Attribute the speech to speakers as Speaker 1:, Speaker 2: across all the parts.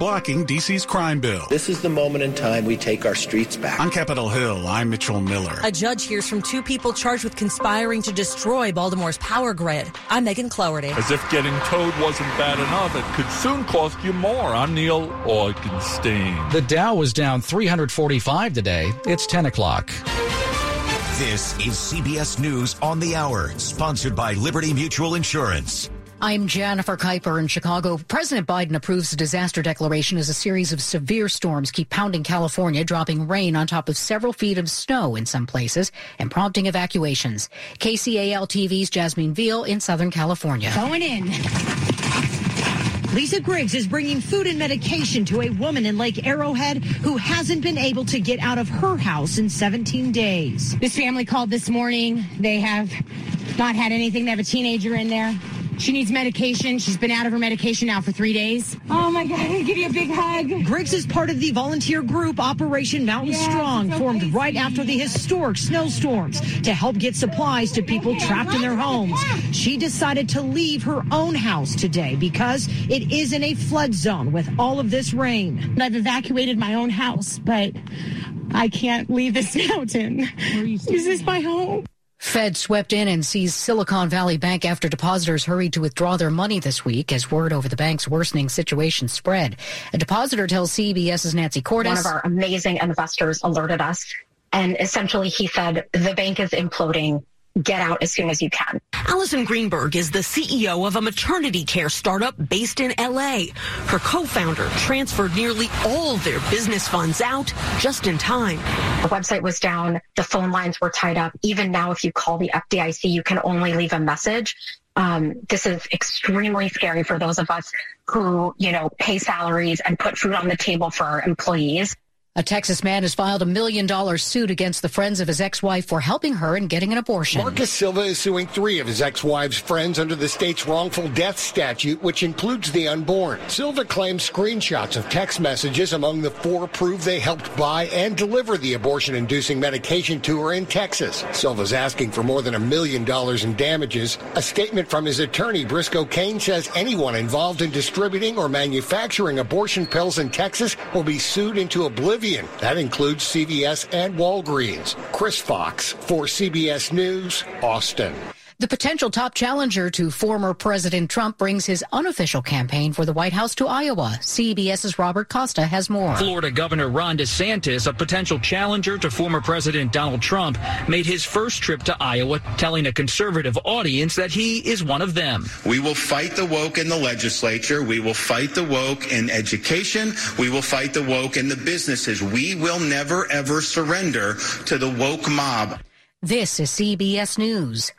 Speaker 1: Blocking DC's crime bill.
Speaker 2: This is the moment in time we take our streets back.
Speaker 1: On Capitol Hill, I'm Mitchell Miller.
Speaker 3: A judge hears from two people charged with conspiring to destroy Baltimore's power grid. I'm Megan Cloherty.
Speaker 4: As if getting towed wasn't bad enough, it could soon cost you more. I'm Neil Augenstein.
Speaker 5: The Dow was down 345 today. It's 10 o'clock.
Speaker 6: This is CBS News on the Hour, sponsored by Liberty Mutual Insurance.
Speaker 7: I'm Jennifer Kuiper in Chicago. President Biden approves the disaster declaration as a series of severe storms keep pounding California, dropping rain on top of several feet of snow in some places and prompting evacuations. KCAL TV's Jasmine Viel in Southern California.
Speaker 8: Going in. Lisa Griggs is bringing food and medication to a woman in Lake Arrowhead who hasn't been able to get out of her house in 17 days.
Speaker 9: This family called this morning. They have not had anything. They have a teenager in there. She needs medication. She's been out of her medication now for three days. Oh my God, I give you a big hug.
Speaker 8: Griggs is part of the volunteer group Operation Mountain yeah, Strong, so formed crazy. right after the historic snowstorms to help get supplies to people okay, trapped in their homes. She decided to leave her own house today because it is in a flood zone with all of this rain.
Speaker 9: I've evacuated my own house, but I can't leave this mountain. Is this my home?
Speaker 7: Fed swept in and seized Silicon Valley Bank after depositors hurried to withdraw their money this week as word over the bank's worsening situation spread. A depositor tells CBS's Nancy Cordes.
Speaker 10: One of our amazing investors alerted us and essentially he said the bank is imploding get out as soon as you can.
Speaker 3: Allison Greenberg is the CEO of a maternity care startup based in LA. Her co-founder transferred nearly all their business funds out just in time.
Speaker 10: The website was down. The phone lines were tied up. Even now, if you call the FDIC, you can only leave a message. Um, this is extremely scary for those of us who, you know, pay salaries and put food on the table for our employees.
Speaker 7: A Texas man has filed a million dollar suit against the friends of his ex-wife for helping her in getting an abortion.
Speaker 11: Marcus Silva is suing three of his ex-wife's friends under the state's wrongful death statute, which includes the unborn. Silva claims screenshots of text messages among the four prove they helped buy and deliver the abortion-inducing medication to her in Texas. Silva's asking for more than a million dollars in damages. A statement from his attorney, Briscoe Cain, says anyone involved in distributing or manufacturing abortion pills in Texas will be sued into oblivion oblivion. That includes CVS and Walgreens. Chris Fox for CBS News, Austin.
Speaker 7: The potential top challenger to former President Trump brings his unofficial campaign for the White House to Iowa. CBS's Robert Costa has more.
Speaker 12: Florida Governor Ron DeSantis, a potential challenger to former President Donald Trump, made his first trip to Iowa, telling a conservative audience that he is one of them.
Speaker 13: We will fight the woke in the legislature. We will fight the woke in education. We will fight the woke in the businesses. We will never, ever surrender to the woke mob.
Speaker 7: This is CBS News.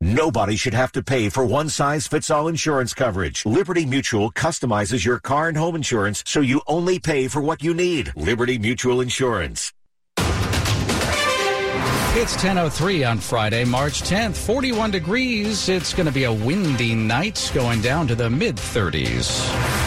Speaker 6: Nobody should have to pay for one size fits all insurance coverage. Liberty Mutual customizes your car and home insurance so you only pay for what you need. Liberty Mutual Insurance.
Speaker 5: It's 10:03 on Friday, March 10th. 41 degrees. It's going to be a windy night going down to the mid 30s.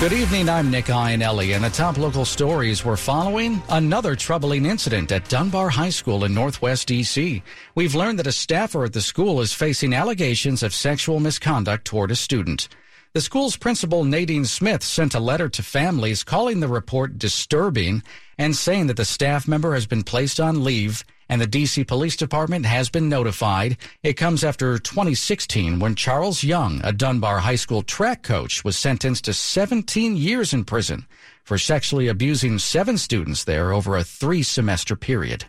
Speaker 5: Good evening. I'm Nick Iannelli, and the top local stories we're following another troubling incident at Dunbar High School in Northwest D.C. We've learned that a staffer at the school is facing allegations of sexual misconduct toward a student. The school's principal, Nadine Smith, sent a letter to families calling the report disturbing and saying that the staff member has been placed on leave and the DC Police Department has been notified. It comes after 2016 when Charles Young, a Dunbar High School track coach, was sentenced to 17 years in prison for sexually abusing seven students there over a three semester period.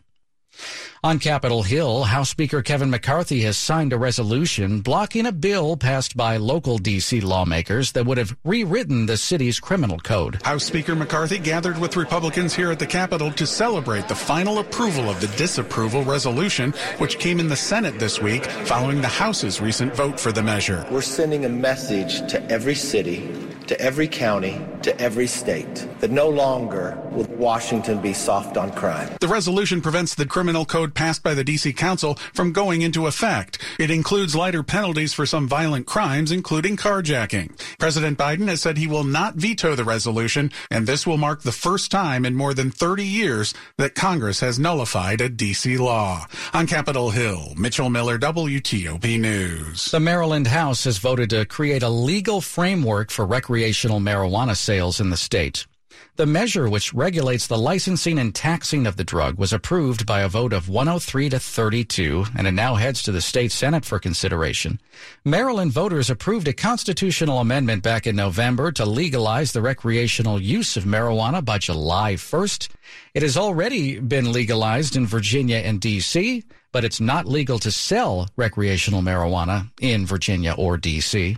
Speaker 5: On Capitol Hill, House Speaker Kevin McCarthy has signed a resolution blocking a bill passed by local D.C. lawmakers that would have rewritten the city's criminal code.
Speaker 1: House Speaker McCarthy gathered with Republicans here at the Capitol to celebrate the final approval of the disapproval resolution, which came in the Senate this week following the House's recent vote for the measure.
Speaker 2: We're sending a message to every city, to every county, to every state that no longer will Washington be soft on crime.
Speaker 1: The resolution prevents the criminal code passed by the D.C. Council from going into effect. It includes lighter penalties for some violent crimes, including carjacking. President Biden has said he will not veto the resolution, and this will mark the first time in more than 30 years that Congress has nullified a D.C. law. On Capitol Hill, Mitchell Miller, WTOP News.
Speaker 5: The Maryland House has voted to create a legal framework for recreational marijuana sales in the state. The measure which regulates the licensing and taxing of the drug was approved by a vote of 103 to 32, and it now heads to the state Senate for consideration. Maryland voters approved a constitutional amendment back in November to legalize the recreational use of marijuana by July 1st. It has already been legalized in Virginia and D.C., but it's not legal to sell recreational marijuana in Virginia or D.C.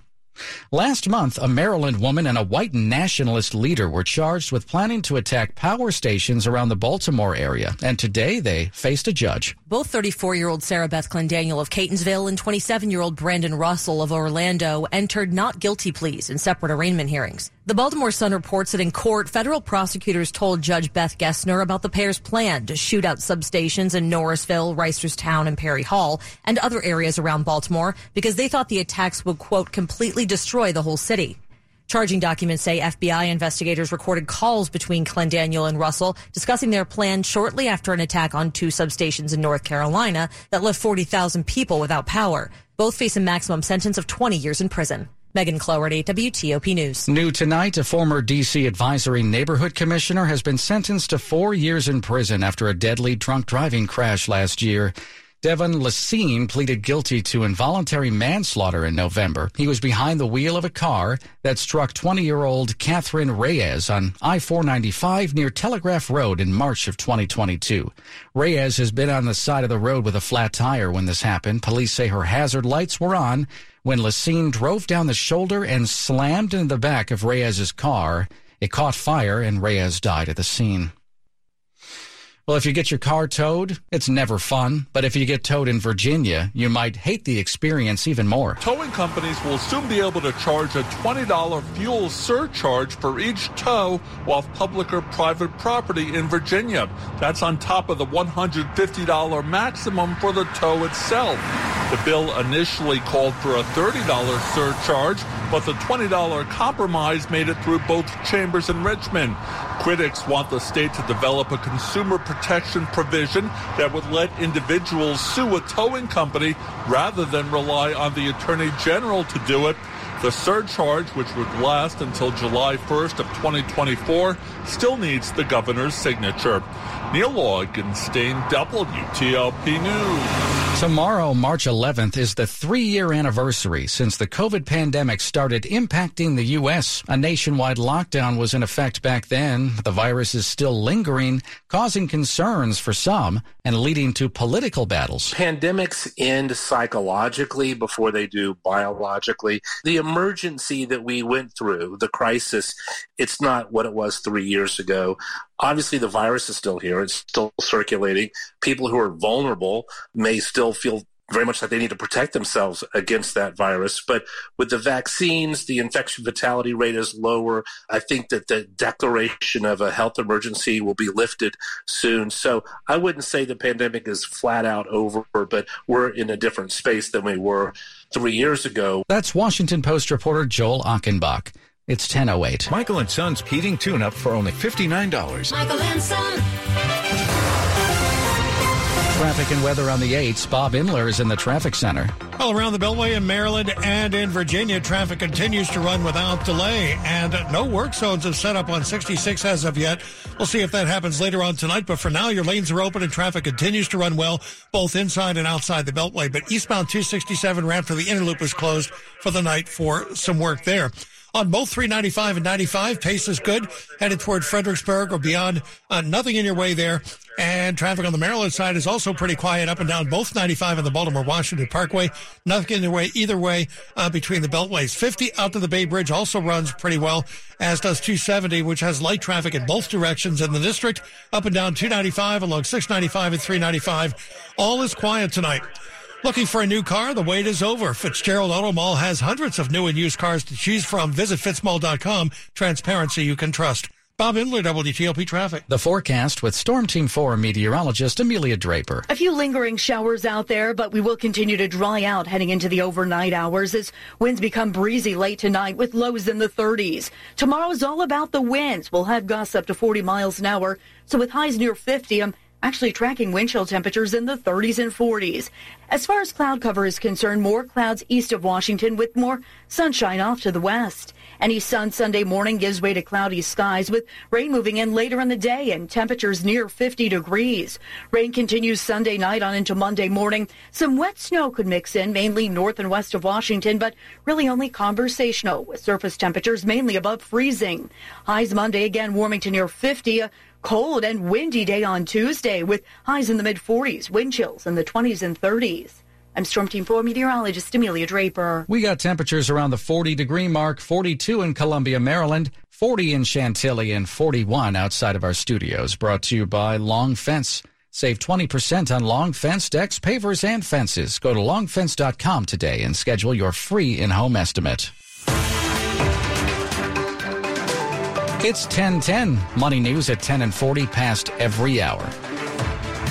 Speaker 5: Last month, a Maryland woman and a white nationalist leader were charged with planning to attack power stations around the Baltimore area, and today they faced a judge.
Speaker 14: Both 34 year old Sarah Beth Clendaniel of Catonsville and 27 year old Brandon Russell of Orlando entered not guilty pleas in separate arraignment hearings. The Baltimore Sun reports that in court, federal prosecutors told Judge Beth Gesner about the pair's plan to shoot out substations in Norrisville, Reisterstown, and Perry Hall, and other areas around Baltimore because they thought the attacks would, quote, completely destroy the whole city. Charging documents say FBI investigators recorded calls between Clendaniel and Russell discussing their plan shortly after an attack on two substations in North Carolina that left 40,000 people without power. Both face a maximum sentence of 20 years in prison. Megan Cloherty, WTOP News.
Speaker 5: New tonight, a former D.C. advisory neighborhood commissioner has been sentenced to four years in prison after a deadly drunk driving crash last year. Devon Lacine pleaded guilty to involuntary manslaughter in November. He was behind the wheel of a car that struck 20-year-old Catherine Reyes on I-495 near Telegraph Road in March of 2022. Reyes has been on the side of the road with a flat tire when this happened. Police say her hazard lights were on when Lacine drove down the shoulder and slammed into the back of Reyes's car. It caught fire and Reyes died at the scene. Well, if you get your car towed, it's never fun. But if you get towed in Virginia, you might hate the experience even more.
Speaker 4: Towing companies will soon be able to charge a $20 fuel surcharge for each tow off public or private property in Virginia. That's on top of the $150 maximum for the tow itself. The bill initially called for a $30 surcharge, but the $20 compromise made it through both chambers in Richmond. Critics want the state to develop a consumer protection provision that would let individuals sue a towing company rather than rely on the Attorney General to do it. The surcharge, which would last until July 1st of 2024, still needs the governor's signature. Neil Augenstein, WTOP News.
Speaker 5: Tomorrow, March 11th, is the three year anniversary since the COVID pandemic started impacting the U.S. A nationwide lockdown was in effect back then. The virus is still lingering, causing concerns for some and leading to political battles.
Speaker 15: Pandemics end psychologically before they do biologically. The emergency that we went through, the crisis, it's not what it was three years ago. Obviously, the virus is still here. It's still circulating. People who are vulnerable may still feel very much like they need to protect themselves against that virus. But with the vaccines, the infection fatality rate is lower. I think that the declaration of a health emergency will be lifted soon. So I wouldn't say the pandemic is flat out over, but we're in a different space than we were three years ago.
Speaker 5: That's Washington Post reporter Joel Achenbach. It's 1008.
Speaker 16: Michael and Son's heating tune up for only $59.
Speaker 17: Michael and Son.
Speaker 5: Traffic and weather on the 8s. Bob Imler is in the traffic center.
Speaker 18: All around the Beltway in Maryland and in Virginia, traffic continues to run without delay, and no work zones have set up on 66 as of yet. We'll see if that happens later on tonight, but for now, your lanes are open and traffic continues to run well, both inside and outside the Beltway. But eastbound 267 ramp to the inner loop is closed for the night for some work there. On both 395 and 95, pace is good, headed toward Fredericksburg or beyond. Uh, nothing in your way there. And traffic on the Maryland side is also pretty quiet up and down both 95 and the Baltimore Washington Parkway. Nothing in your way either way uh, between the beltways. 50 out to the Bay Bridge also runs pretty well, as does 270, which has light traffic in both directions in the district. Up and down 295 along 695 and 395. All is quiet tonight. Looking for a new car? The wait is over. Fitzgerald Auto Mall has hundreds of new and used cars to choose from. Visit fitzmall.com. Transparency you can trust. Bob Imler, WTOP Traffic.
Speaker 5: The forecast with Storm Team 4 meteorologist Amelia Draper.
Speaker 17: A few lingering showers out there, but we will continue to dry out heading into the overnight hours as winds become breezy late tonight with lows in the 30s. Tomorrow is all about the winds. We'll have gusts up to 40 miles an hour. So with highs near 50, I'm actually tracking wind chill temperatures in the 30s and 40s. As far as cloud cover is concerned, more clouds east of Washington with more sunshine off to the west. Any sun Sunday morning gives way to cloudy skies with rain moving in later in the day and temperatures near 50 degrees. Rain continues Sunday night on into Monday morning. Some wet snow could mix in mainly north and west of Washington, but really only conversational with surface temperatures mainly above freezing. Highs Monday again warming to near 50. A cold and windy day on Tuesday with highs in the mid 40s, wind chills in the 20s and 30s. I'm Storm Team 4 meteorologist Amelia Draper.
Speaker 5: We got temperatures around the 40 degree mark, 42 in Columbia, Maryland, 40 in Chantilly, and 41 outside of our studios. Brought to you by Long Fence. Save 20% on long fence decks, pavers, and fences. Go to longfence.com today and schedule your free in-home estimate. It's 1010. Money news at 10 and 40 past every hour.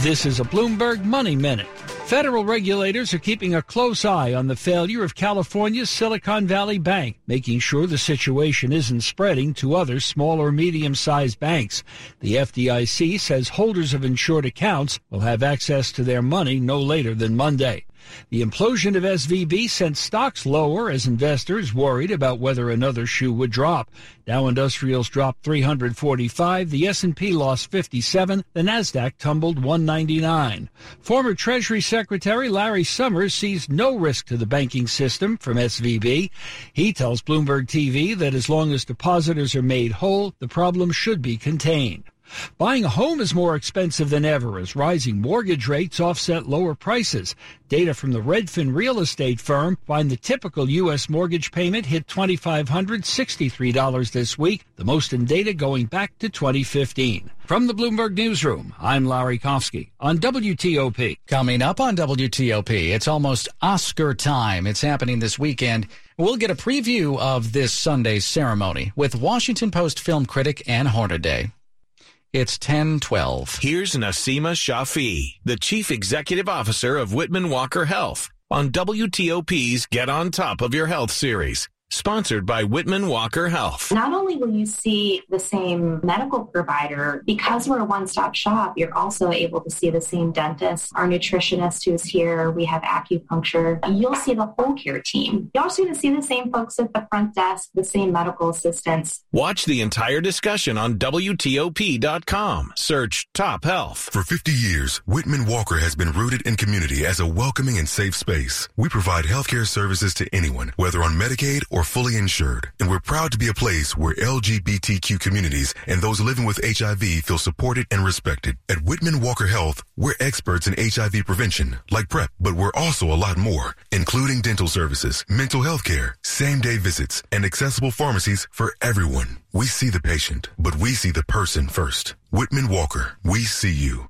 Speaker 19: This is a Bloomberg Money Minute. Federal regulators are keeping a close eye on the failure of California's Silicon Valley Bank, making sure the situation isn't spreading to other small or medium sized banks. The FDIC says holders of insured accounts will have access to their money no later than Monday. The implosion of SVB sent stocks lower as investors worried about whether another shoe would drop. Dow Industrials dropped 345, the S&P lost 57, the Nasdaq tumbled 199. Former Treasury Secretary Larry Summers sees no risk to the banking system from SVB. He tells Bloomberg TV that as long as depositors are made whole, the problem should be contained. Buying a home is more expensive than ever as rising mortgage rates offset lower prices. Data from the Redfin real estate firm find the typical U.S. mortgage payment hit $2,563 this week, the most in data going back to 2015. From the Bloomberg Newsroom, I'm Larry Kofsky on WTOP.
Speaker 5: Coming up on WTOP, it's almost Oscar time. It's happening this weekend. We'll get a preview of this Sunday's ceremony with Washington Post film critic Ann Hornaday. It's 1012.
Speaker 20: Here's Naseema Shafi, the Chief Executive Officer of Whitman Walker Health, on WTOP's Get On Top of Your Health series sponsored by Whitman Walker Health.
Speaker 21: Not only will you see the same medical provider, because we're a one-stop shop, you're also able to see the same dentist, our nutritionist who's here, we have acupuncture. You'll see the whole care team. You're also going to see the same folks at the front desk, the same medical assistants.
Speaker 20: Watch the entire discussion on WTOP.com. Search Top Health.
Speaker 22: For 50 years, Whitman Walker has been rooted in community as a welcoming and safe space. We provide healthcare services to anyone, whether on Medicaid or fully insured. And we're proud to be a place where LGBTQ communities and those living with HIV feel supported and respected. At Whitman Walker Health, we're experts in HIV prevention, like PrEP, but we're also a lot more, including dental services, mental health care, same day visits, and accessible pharmacies for everyone. We see the patient, but we see the person first. Whitman Walker, we see you.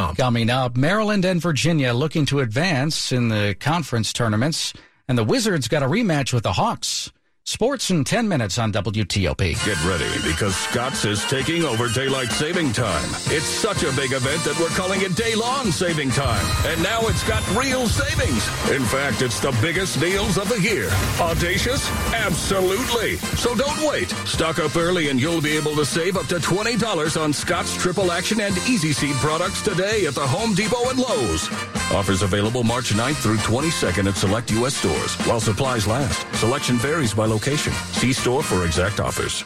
Speaker 5: Coming up, Maryland and Virginia looking to advance in the conference tournaments, and the Wizards got a rematch with the Hawks. Sports in 10 minutes on WTOP.
Speaker 23: Get ready because Scott's is taking over daylight saving time. It's such a big event that we're calling it day long saving time. And now it's got real savings. In fact, it's the biggest deals of the year. Audacious? Absolutely. So don't wait. Stock up early and you'll be able to save up to $20 on Scott's Triple Action and Easy Seed products today at the Home Depot and Lowe's. Offers available March 9th through 22nd at select U.S. stores while supplies last. Selection varies by location. See store for exact offers.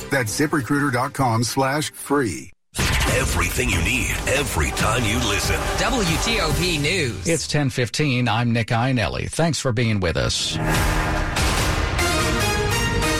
Speaker 24: That's ziprecruiter.com slash free.
Speaker 25: Everything you need every time you listen.
Speaker 26: WTOP News.
Speaker 5: It's 1015. I'm Nick Iannelli. Thanks for being with us.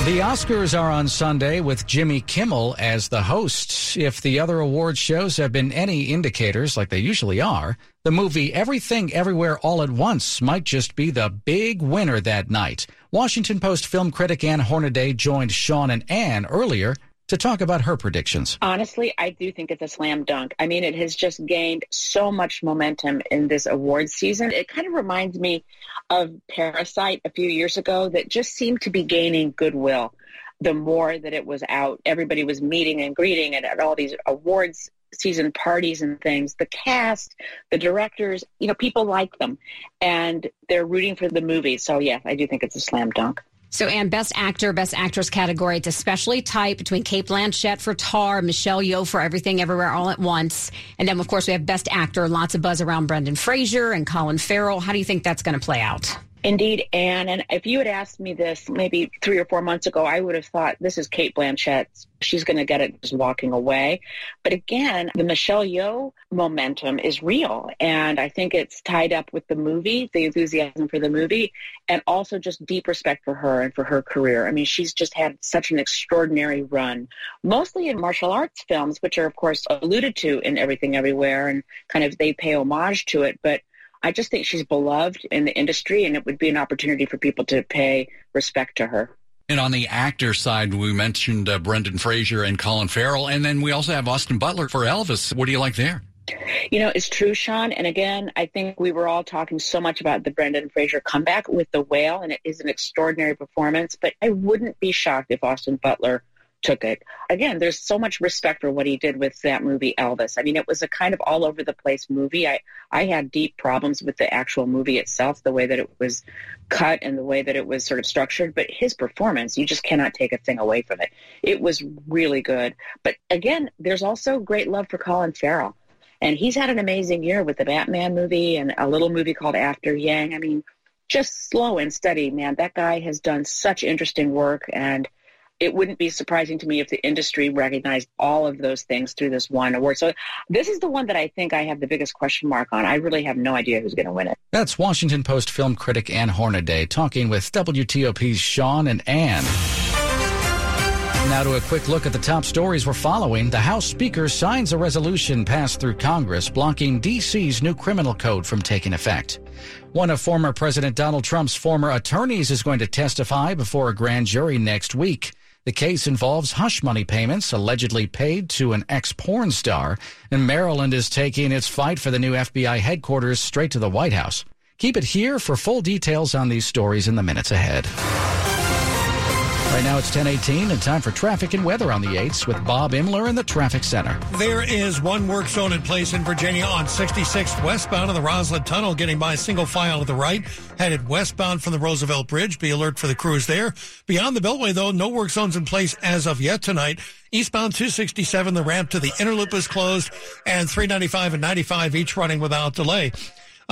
Speaker 5: The Oscars are on Sunday with Jimmy Kimmel as the host. If the other award shows have been any indicators, like they usually are, the movie Everything Everywhere All at Once might just be the big winner that night. Washington Post film critic Ann Hornaday joined Sean and Ann earlier to talk about her predictions.
Speaker 27: Honestly, I do think it's a slam dunk. I mean, it has just gained so much momentum in this awards season. It kind of reminds me of Parasite a few years ago that just seemed to be gaining goodwill the more that it was out. Everybody was meeting and greeting and at all these awards season parties and things. The cast, the directors, you know, people like them and they're rooting for the movie. So, yes, I do think it's a slam dunk.
Speaker 28: So, and Best Actor, Best Actress category, it's especially tight between Cate Blanchett for Tar, Michelle Yeoh for Everything Everywhere All at Once. And then, of course, we have Best Actor, lots of buzz around Brendan Fraser and Colin Farrell. How do you think that's going to play out?
Speaker 27: Indeed, Anne. And if you had asked me this maybe three or four months ago, I would have thought this is Cate Blanchett. She's going to get it just walking away. But again, the Michelle Yeoh momentum is real. And I think it's tied up with the movie, the enthusiasm for the movie, and also just deep respect for her and for her career. I mean, she's just had such an extraordinary run, mostly in martial arts films, which are, of course, alluded to in Everything Everywhere and kind of they pay homage to it. But I just think she's beloved in the industry, and it would be an opportunity for people to pay respect to her.
Speaker 29: And on the actor side, we mentioned uh, Brendan Fraser and Colin Farrell, and then we also have Austin Butler for Elvis. What do you like there?
Speaker 27: You know, it's true, Sean. And again, I think we were all talking so much about the Brendan Fraser comeback with The Whale, and it is an extraordinary performance. But I wouldn't be shocked if Austin Butler took it. Again, there's so much respect for what he did with that movie Elvis. I mean, it was a kind of all over the place movie. I I had deep problems with the actual movie itself, the way that it was cut and the way that it was sort of structured, but his performance, you just cannot take a thing away from it. It was really good. But again, there's also great love for Colin Farrell. And he's had an amazing year with the Batman movie and a little movie called After Yang. I mean, just slow and steady, man. That guy has done such interesting work and it wouldn't be surprising to me if the industry recognized all of those things through this one award. So this is the one that I think I have the biggest question mark on. I really have no idea who's going to win it.
Speaker 5: That's Washington Post film critic Ann Hornaday talking with WTOP's Sean and Ann. Now to a quick look at the top stories we're following. The House Speaker signs a resolution passed through Congress blocking D.C.'s new criminal code from taking effect. One of former President Donald Trump's former attorneys is going to testify before a grand jury next week. The case involves hush money payments allegedly paid to an ex porn star, and Maryland is taking its fight for the new FBI headquarters straight to the White House. Keep it here for full details on these stories in the minutes ahead. Right now it's 1018 and time for traffic and weather on the 8s with Bob Imler in the traffic center.
Speaker 18: There is one work zone in place in Virginia on 66th westbound of the Rosslyn Tunnel, getting by single file to the right, headed westbound from the Roosevelt Bridge. Be alert for the crews there. Beyond the Beltway, though, no work zones in place as of yet tonight. Eastbound 267, the ramp to the inner loop is closed, and 395 and 95 each running without delay.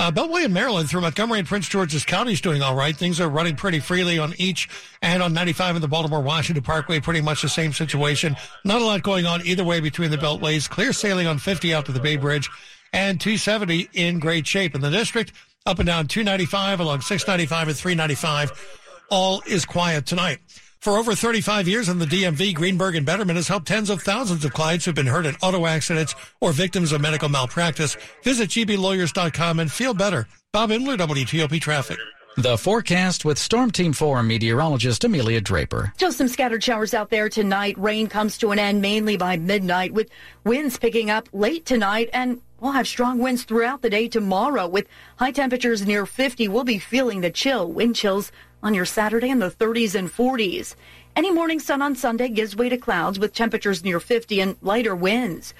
Speaker 18: Uh, Beltway in Maryland through Montgomery and Prince George's counties doing all right. Things are running pretty freely on each and on 95 in the Baltimore Washington Parkway. Pretty much the same situation. Not a lot going on either way between the Beltways. Clear sailing on 50 out to the Bay Bridge and 270 in great shape in the district. Up and down 295 along 695 and 395. All is quiet tonight. For over 35 years in the DMV, Greenberg and Bederman has helped tens of thousands of clients who've been hurt in auto accidents or victims of medical malpractice. Visit gblawyers.com and feel better. Bob Imler, WTOP Traffic.
Speaker 5: The forecast with Storm Team 4 meteorologist Amelia Draper.
Speaker 17: Just some scattered showers out there tonight. Rain comes to an end mainly by midnight with winds picking up late tonight and We'll have strong winds throughout the day tomorrow with high temperatures near 50. We'll be feeling the chill, wind chills on your Saturday in the 30s and 40s. Any morning sun on Sunday gives way to clouds with temperatures near 50 and lighter winds.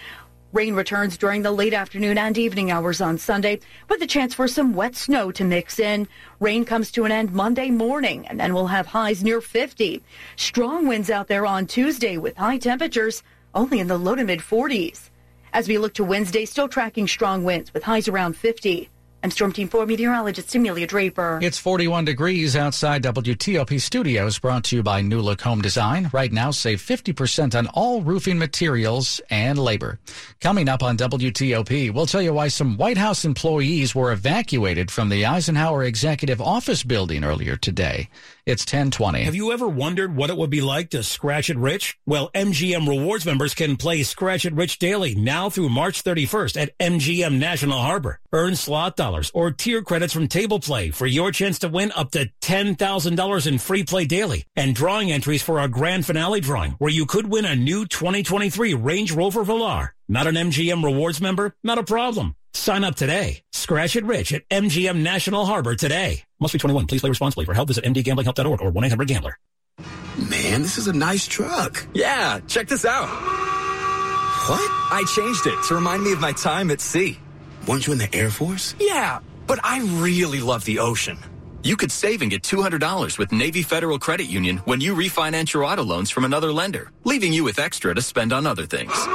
Speaker 17: Rain returns during the late afternoon and evening hours on Sunday with a chance for some wet snow to mix in. Rain comes to an end Monday morning and then we'll have highs near 50. Strong winds out there on Tuesday with high temperatures only in the low to mid 40s. As we look to Wednesday, still tracking strong winds with highs around 50. I'm Storm Team 4 meteorologist Amelia Draper.
Speaker 5: It's 41 degrees outside WTOP studios, brought to you by New Look Home Design. Right now, save 50% on all roofing materials and labor. Coming up on WTOP, we'll tell you why some White House employees were evacuated from the Eisenhower Executive Office building earlier today. It's 1020.
Speaker 30: Have you ever wondered what it would be like to scratch it rich? Well, MGM Rewards members can play Scratch It Rich daily now through March 31st at MGM National Harbor. Earn slot dollars or tier credits from Table Play for your chance to win up to $10,000 in free play daily and drawing entries for our grand finale drawing where you could win a new 2023 Range Rover Velar. Not an MGM Rewards member? Not a problem. Sign up today. Scratch it rich at MGM National Harbor today. Must be 21. Please play responsibly. For help, visit mdgamblinghelp.org or 1-800-GAMBLER.
Speaker 31: Man, this is a nice truck.
Speaker 32: Yeah, check this out.
Speaker 31: What?
Speaker 32: I changed it to remind me of my time at sea.
Speaker 31: Weren't you in the Air Force?
Speaker 32: Yeah, but I really love the ocean. You could save and get $200 with Navy Federal Credit Union when you refinance your auto loans from another lender, leaving you with extra to spend on other things.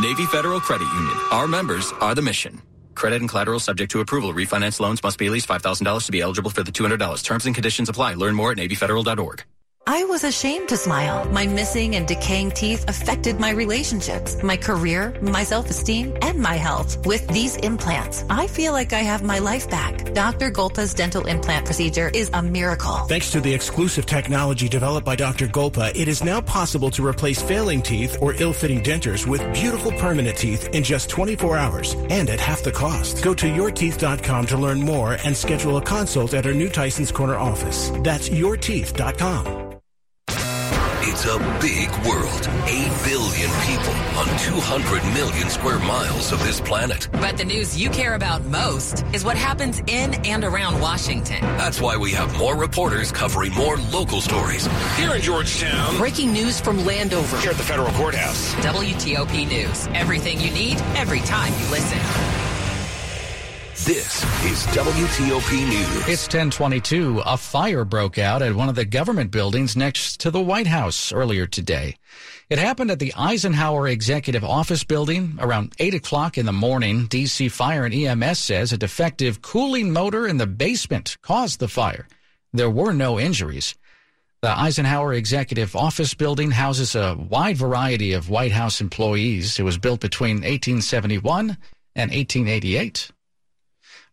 Speaker 32: Navy Federal Credit Union. Our members are the mission. Credit and collateral subject to approval. Refinance loans must be at least $5,000 to be eligible for the $200. Terms and conditions apply. Learn more at NavyFederal.org.
Speaker 33: I was ashamed to smile. My missing and decaying teeth affected my relationships, my career, my self-esteem, and my health. With these implants, I feel like I have my life back. Dr. Golpa's dental implant procedure is a miracle.
Speaker 34: Thanks to the exclusive technology developed by Dr. Golpa, it is now possible to replace failing teeth or ill-fitting dentures with beautiful permanent teeth in just 24 hours and at half the cost. Go to yourteeth.com to learn more and schedule a consult at our new Tyson's Corner office. That's yourteeth.com.
Speaker 25: It's a big world. 8 billion people on 200 million square miles of this planet.
Speaker 26: But the news you care about most is what happens in and around Washington.
Speaker 25: That's why we have more reporters covering more local stories.
Speaker 35: Here in Georgetown.
Speaker 26: Breaking news from Landover.
Speaker 35: Here at the federal courthouse.
Speaker 26: WTOP News. Everything you need, every time you listen.
Speaker 25: This is WTOP News.
Speaker 5: It's 1022. A fire broke out at one of the government buildings next to the White House earlier today. It happened at the Eisenhower Executive Office building around 8 o'clock in the morning. DC Fire and EMS says a defective cooling motor in the basement caused the fire. There were no injuries. The Eisenhower Executive Office building houses a wide variety of White House employees. It was built between 1871 and 1888.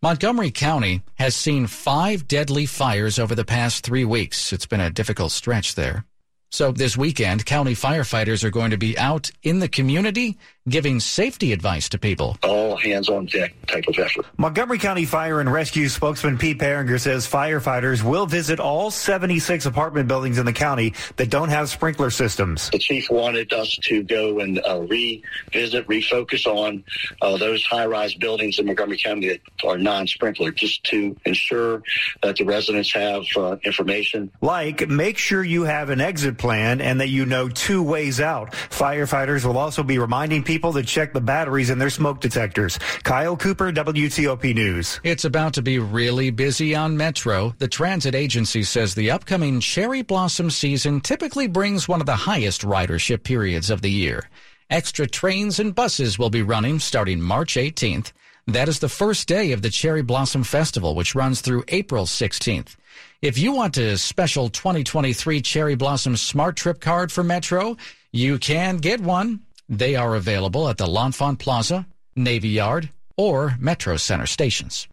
Speaker 5: Montgomery County has seen five deadly fires over the past three weeks. It's been a difficult stretch there. So this weekend, county firefighters are going to be out in the community giving safety advice to people.
Speaker 36: All hands on deck type of effort.
Speaker 37: Montgomery County Fire and Rescue spokesman Pete Piringer says firefighters will visit all 76 apartment buildings in the county that don't have sprinkler systems.
Speaker 36: The chief wanted us to go and uh, revisit, refocus on uh, those high-rise buildings in Montgomery County that are non-sprinkler, just to ensure that the residents have uh, information.
Speaker 37: Like, make sure you have an exit plan and that you know two ways out. Firefighters will also be reminding people to check the batteries in their smoke detectors. Kyle Cooper, WTOP News.
Speaker 5: It's about to be really busy on Metro. The transit agency says the upcoming cherry blossom season typically brings one of the highest ridership periods of the year. Extra trains and buses will be running starting March 18th. That is the first day of the Cherry Blossom Festival, which runs through April 16th. If you want a special 2023 Cherry Blossom SmarTrip card for Metro, you can get one. They are available at the L'Enfant Plaza, Navy Yard, or Metro Center stations.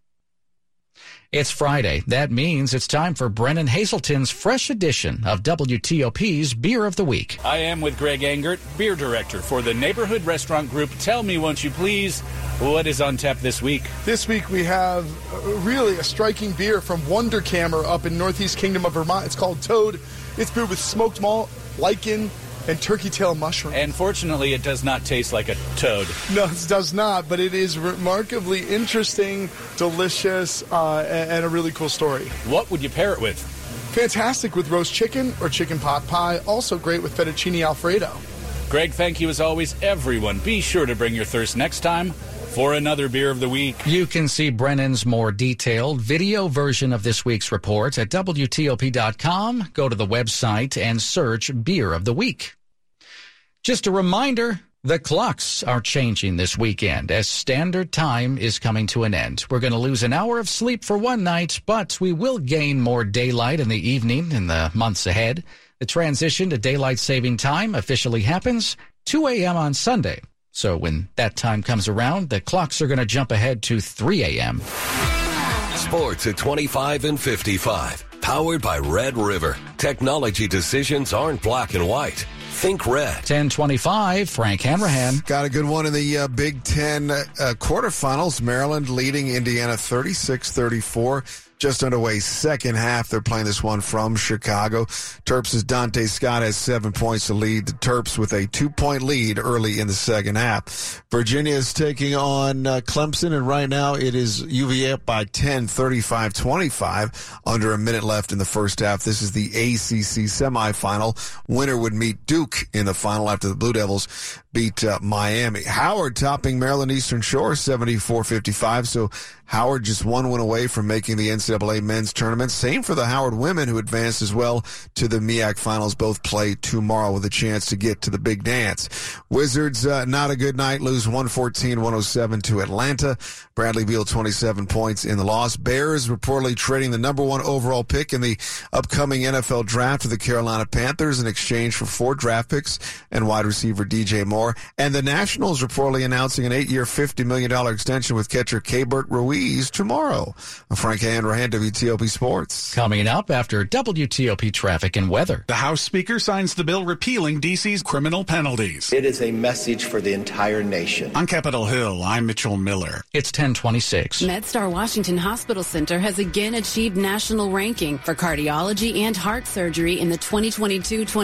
Speaker 5: It's Friday. That means it's time for Brennan Haselton's fresh edition of WTOP's Beer of the Week.
Speaker 38: I am with Greg Engert, beer director for the Neighborhood Restaurant Group. Tell me, won't you please, what is on tap this week?
Speaker 39: This week we have uh, really a striking beer from Wunderkammer up in Northeast Kingdom of Vermont. It's called Toad. It's brewed with smoked malt, lichen, and turkey tail mushroom.
Speaker 38: And fortunately, it does not taste like a toad.
Speaker 39: No, it does not, but it is remarkably interesting, delicious, uh, and, and a really cool story.
Speaker 38: What would you pair it with?
Speaker 39: Fantastic with roast chicken or chicken pot pie. Also great with fettuccine alfredo.
Speaker 38: Greg, thank you as always. Everyone, be sure to bring your thirst next time for another beer of the week.
Speaker 5: You can see Brennan's more detailed video version of this week's report at WTOP.com. Go to the website and search Beer of the Week. Just a reminder the clocks are changing this weekend as standard time is coming to an end. We're going to lose an hour of sleep for one night, but we will gain more daylight in the evening in the months ahead. The transition to daylight saving time officially happens 2 a.m. on Sunday. So when that time comes around, the clocks are going to jump ahead to 3 a.m.
Speaker 25: Sports at 25 and 55. Powered by Red River. Technology decisions aren't black and white. Think red.
Speaker 5: 1025, Frank Hanrahan.
Speaker 40: Got a good one in the uh, Big Ten uh, quarterfinals. Maryland leading Indiana 36 34 just underway second half. They're playing this one from Chicago. Terps' Donta Scott has seven points to lead the Terps with a two point lead early in the second half. Virginia is taking on uh, Clemson, and right now it is UVA up by 10, 35 25, under a minute left in the first half. This is the ACC semifinal. Winner would meet Duke in the final after the Blue Devils beat uh, Miami. Howard topping Maryland Eastern Shore 74 55. So Howard just one win away from making the NCAA men's tournament. Same for the Howard women who advanced as well to the MEAC finals. Both play tomorrow with a chance to get to the big dance. Wizards, uh, not a good night, lose 114 107 to Atlanta. Bradley Beal 27 points in the loss. Bears reportedly trading the number one overall pick in the upcoming NFL draft to the Carolina Panthers in exchange for four draft picks and wide receiver DJ Moore. And the Nationals reportedly announcing an eight year, $50 million extension with catcher Keibert Ruiz tomorrow. Frank Hanrahan, WTOP Sports.
Speaker 5: Coming up after WTOP traffic and weather.
Speaker 41: The House Speaker signs the bill repealing D.C.'s criminal penalties.
Speaker 42: It is a message for the entire nation.
Speaker 41: On Capitol Hill, I'm Mitchell Miller.
Speaker 5: It's 1026.
Speaker 43: MedStar Washington Hospital Center has again achieved national ranking for cardiology and heart surgery in the 2022